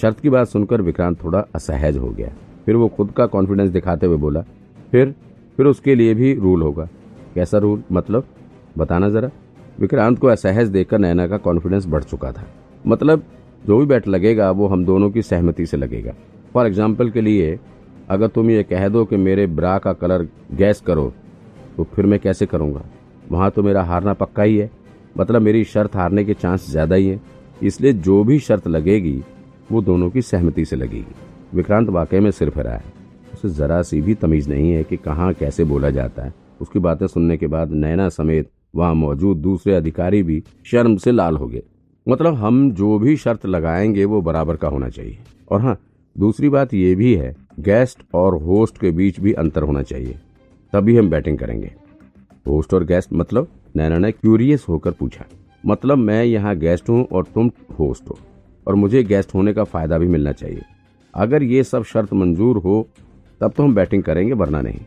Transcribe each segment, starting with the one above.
शर्त की बात सुनकर विक्रांत थोड़ा असहज हो गया। फिर वो खुद का कॉन्फिडेंस दिखाते हुए बोला, फिर फिर उसके लिए भी रूल होगा। कैसा रूल मतलब बताना जरा। विक्रांत को असहज देखकर नैना का कॉन्फिडेंस बढ़ चुका था। मतलब जो भी बैट लगेगा, वो हम दोनों की सहमति से लगेगा। फॉर एग्ज़ाम्पल के लिए, अगर तुम ये कह दो कि मेरे ब्रा का कलर गैस करो तो फिर मैं कैसे करूँगा? वहाँ तो मेरा हारना पक्का ही है। मतलब मेरी शर्त हारने के चांस ज़्यादा ही है। इसलिए जो भी शर्त लगेगी वो दोनों की सहमति से लगेगी विक्रांत वाकई में सिर फिरा है उसे जरा सी भी तमीज नहीं है कि कहाँ कैसे बोला जाता है। उसकी बातें सुनने के बाद नैना समेत वहाँ मौजूद दूसरे अधिकारी भी शर्म से लाल हो गए। मतलब हम जो भी शर्त लगाएँगे वो बराबर का होना चाहिए। और हाँ दूसरी बात यह भी है, गेस्ट और होस्ट के बीच भी अंतर होना चाहिए। तभी हम बैटिंग करेंगे। होस्ट और गेस्ट मतलब? नैना ने क्यूरियस होकर पूछा। मतलब मैं यहाँ गेस्ट हूँ और तुम होस्ट हो। और मुझे गेस्ट होने का फ़ायदा भी मिलना चाहिए। अगर ये सब शर्त मंजूर हो तब तो हम बैटिंग करेंगे वरना नहीं।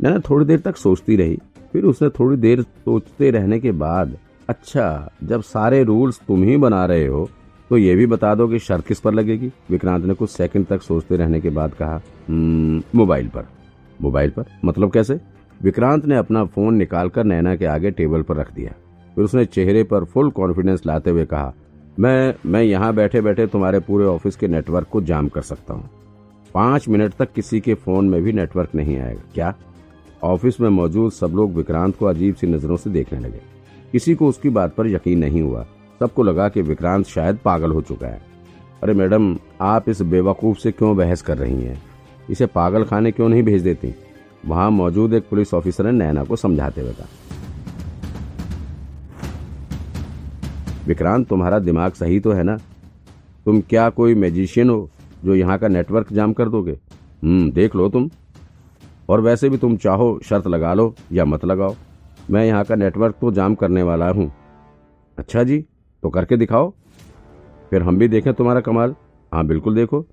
नैना थोड़ी देर तक सोचती रही फिर उसने थोड़ी देर सोचते रहने के बाद अच्छा जब सारे रूल्स तुम ही बना रहे हो तो ये भी बता दो कि शर्त किस पर लगेगी? विक्रांत ने कुछ सेकंड तक सोचते रहने के बाद कहा हम्म, मोबाइल पर। मोबाइल पर? मतलब कैसे? विक्रांत ने अपना फ़ोन निकालकर नैना के आगे टेबल पर रख दिया। फिर उसने चेहरे पर फुल कॉन्फिडेंस लाते हुए कहा मैं मैं यहाँ बैठे बैठे तुम्हारे पूरे ऑफ़िस के नेटवर्क को जाम कर सकता हूँ। पाँच मिनट तक किसी के फ़ोन में भी नेटवर्क नहीं आएगा। क्या? ऑफ़िस में मौजूद सब लोग विक्रांत को अजीब सी नज़रों से देखने लगे। किसी को उसकी बात पर यकीन नहीं हुआ। सबको लगा कि विक्रांत शायद पागल हो चुका है। अरे मैडम, आप इस बेवकूफ़ से क्यों बहस कर रही हैं? इसे पागल खाने क्यों नहीं भेज देती? वहाँ मौजूद एक पुलिस ऑफिसर ने नैना को समझाते हुए कहा। विक्रांत, तुम्हारा दिमाग सही तो है ना? तुम क्या कोई मैजिशियन हो जो यहाँ का नेटवर्क जाम कर दोगे? हम्म देख लो तुम। और वैसे भी तुम चाहो शर्त लगा लो या मत लगाओ। मैं यहाँ का नेटवर्क तो जाम करने वाला हूँ। अच्छा जी तो करके दिखाओ। फिर हम भी देखें तुम्हारा कमाल। हाँ बिल्कुल देखो।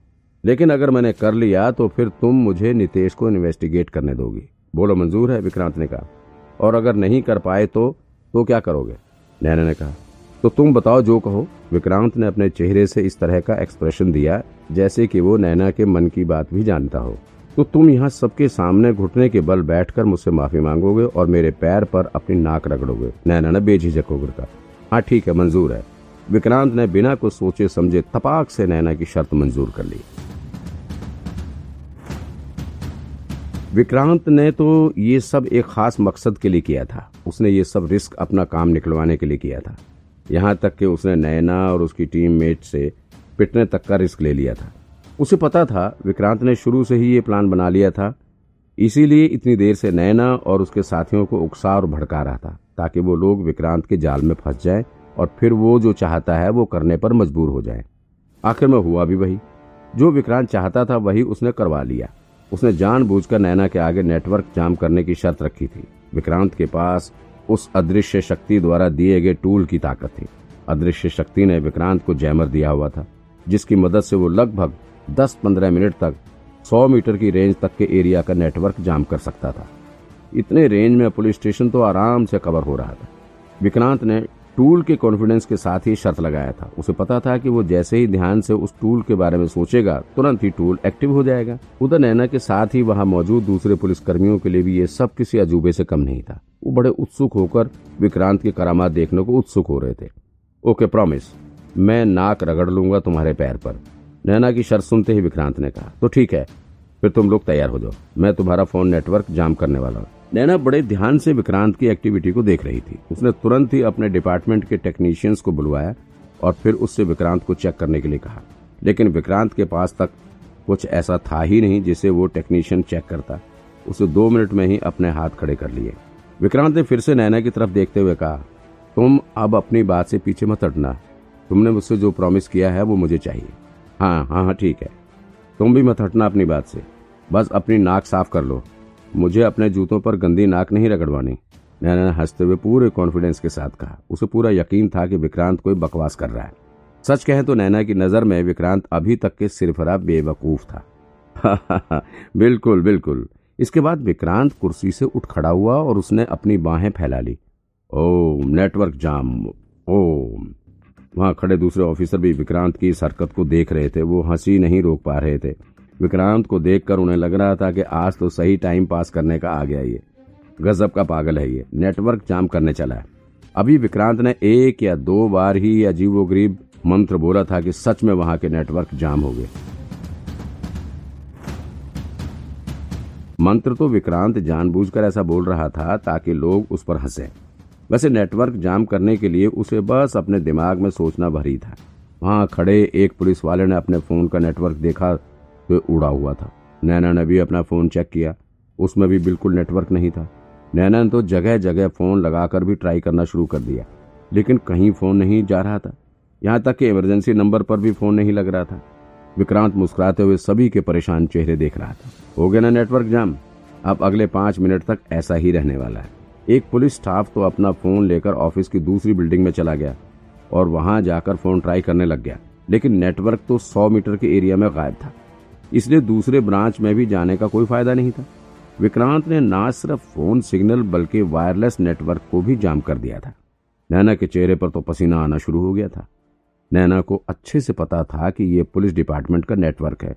लेकिन अगर मैंने कर लिया तो फिर तुम मुझे नितेश को इन्वेस्टिगेट करने दोगी। बोलो, मंजूर है विक्रांत ने कहा। और अगर नहीं कर पाए तो तो क्या करोगे? नैना ने कहा। तो तुम बताओ जो कहो। विक्रांत ने अपने चेहरे से इस तरह का एक्सप्रेशन दिया, जैसे कि वो नैना के मन की बात भी जानता हो। तो तुम यहाँ सबके सामने घुटने के बल बैठकर मुझसे माफ़ी मांगोगे और मेरे पैर पर अपनी नाक रगड़ोगे। नैना ने बेझिझक होकर कहा। हाँ ठीक है, मंजूर है। विक्रांत ने बिना कुछ सोचे समझे तपाक से नैना की शर्त मंजूर कर ली। विक्रांत ने तो ये सब एक खास मकसद के लिए किया था। उसने ये सब रिस्क अपना काम निकलवाने के लिए किया था। यहाँ तक कि उसने नैना और उसकी टीम मेट से पिटने तक का रिस्क ले लिया था। उसे पता था, विक्रांत ने शुरू से ही ये प्लान बना लिया था। इसीलिए इतनी देर से नैना और उसके साथियों को उकसा और भड़का रहा था, ताकि वो लोग विक्रांत के जाल में फंस जाएँ और फिर वो जो चाहता है वो करने पर मजबूर हो जाए। आखिर में हुआ भी वही। जो विक्रांत चाहता था वही उसने करवा लिया। उसने जानबूझकर नैना के आगे नेटवर्क जाम करने की शर्त रखी थी। विक्रांत के पास उस अदृश्य शक्ति द्वारा दिए गए टूल की ताकत थी। अदृश्य शक्ति ने विक्रांत को जैमर दिया हुआ था, जिसकी मदद से वो लगभग 10-15 मिनट तक 100 मीटर की रेंज तक के एरिया का नेटवर्क जाम कर सकता था। इतने रेंज में पुलिस स्टेशन तो आराम से कवर हो रहा था। विक्रांत ने टूल के कॉन्फिडेंस के साथ ही शर्त लगाया था। उसे पता था कि वो जैसे ही ध्यान से उस टूल के बारे में सोचेगा, तुरंत ही टूल एक्टिव हो जाएगा। उधर नैना के साथ ही वहाँ मौजूद दूसरे पुलिसकर्मियों के लिए भी ये सब किसी अजूबे से कम नहीं था। वो बड़े उत्सुक होकर विक्रांत के करामात देखने को उत्सुक हो रहे थे। ओके प्रॉमिस मैं नाक रगड़ लूँगा तुम्हारे पैर पर। नैना की शर्त सुनते ही विक्रांत ने कहा तो ठीक है, फिर तुम लोग तैयार हो जाओ। मैं तुम्हारा फ़ोन नेटवर्क जाम करने वाला हूँ। नैना बड़े ध्यान से विक्रांत की एक्टिविटी को देख रही थी। उसने तुरंत ही अपने डिपार्टमेंट के टेक्नीशियंस को बुलवाया और फिर उससे विक्रांत को चेक करने के लिए कहा। लेकिन विक्रांत के पास तक कुछ ऐसा था ही नहीं जिसे वो टेक्नीशियन चेक करता। उसे दो मिनट में ही अपने हाथ खड़े कर लिए। विक्रांत ने फिर से नैना की तरफ़ देखते हुए कहा, तुम अब अपनी बात से पीछे मत हटना। तुमने मुझसे जो प्रॉमिस किया है वो मुझे चाहिए। हाँ हाँ हाँ ठीक है। तुम भी मत हटना अपनी बात से। बस अपनी नाक साफ़ कर लो। मुझे अपने जूतों पर गंदी नाक नहीं रगड़वानी। नैना ने हँसते हुए पूरे कॉन्फिडेंस के साथ कहा। उसे पूरा यकीन था कि विक्रांत कोई बकवास कर रहा है। सच कहें तो नैना की नज़र में विक्रांत अभी तक के सिरफरा बेवकूफ़ था। बिल्कुल बिल्कुल। इसके बाद विक्रांत कुर्सी से उठ खड़ा हुआ और उसने अपनी बाहें फैला ली। ओम, नेटवर्क जाम। ओम। वहाँ खड़े दूसरे ऑफिसर भी विक्रांत की इस हरकत को देख रहे थे। वो हँसी नहीं रोक पा रहे थे। विक्रांत को देखकर उन्हें लग रहा था कि आज तो सही टाइम पास करने का आ गया ये। गजब का पागल है ये। नेटवर्क जाम करने चला है। अभी विक्रांत ने एक या दो बार ही अजीबो गरीब मंत्र बोला था कि सच में वहाँ के नेटवर्क जाम हो गए। मंत्र तो विक्रांत जानबूझकर ऐसा बोल रहा था ताकि लोग उस पर हंसे। वैसे नेटवर्क जाम करने के लिए उसे बस अपने दिमाग में सोचना भरी था। वहाँ खड़े एक पुलिस वाले ने अपने फ़ोन का नेटवर्क देखा तो उड़ा हुआ था। नैना ने भी अपना फ़ोन चेक किया। उसमें भी बिल्कुल नेटवर्क नहीं था। नैना ने तो जगह जगह फ़ोन लगाकर भी ट्राई करना शुरू कर दिया। लेकिन कहीं फ़ोन नहीं जा रहा था। यहाँ तक कि इमरजेंसी नंबर पर भी फ़ोन नहीं लग रहा था। विक्रांत मुस्कुराते हुए सभी के परेशान चेहरे देख रहा था। हो गया ना नेटवर्क जाम? अब अगले पाँच मिनट तक ऐसा ही रहने वाला है। एक पुलिस स्टाफ तो अपना फ़ोन लेकर ऑफ़िस की दूसरी बिल्डिंग में चला गया और वहाँ जाकर फ़ोन ट्राई करने लग गया। लेकिन नेटवर्क तो सौ मीटर के एरिया में गायब था। इसलिए दूसरे ब्रांच में भी जाने का कोई फ़ायदा नहीं था। विक्रांत ने ना सिर्फ़ फ़ोन सिग्नल बल्कि वायरलेस नेटवर्क को भी जाम कर दिया था। नैना के चेहरे पर तो पसीना आना शुरू हो गया था। नैना को अच्छे से पता था कि यह पुलिस डिपार्टमेंट का नेटवर्क है,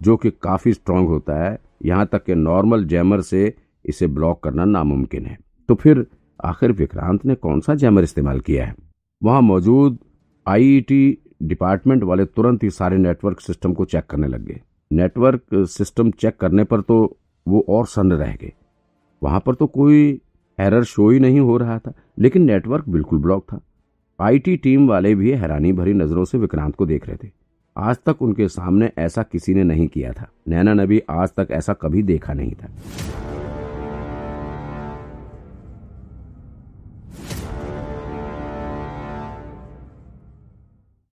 जो कि काफ़ी स्ट्रांग होता है। यहाँ तक कि नॉर्मल जैमर से इसे ब्लॉक करना नामुमकिन है। तो फिर आखिर विक्रांत ने कौन सा जैमर इस्तेमाल किया है? वहाँ मौजूद आईईटी डिपार्टमेंट वाले तुरंत ही सारे नेटवर्क सिस्टम को चेक करने लग गए। नेटवर्क सिस्टम चेक करने पर तो वो और सन्न रह गए। वहाँ पर तो कोई एरर शो ही नहीं हो रहा था, लेकिन नेटवर्क बिल्कुल ब्लॉक था। आईटी टीम वाले भी हैरानी भरी नज़रों से विक्रांत को देख रहे थे। आज तक उनके सामने ऐसा किसी ने नहीं किया था। नैना ने भी आज तक ऐसा कभी देखा नहीं था।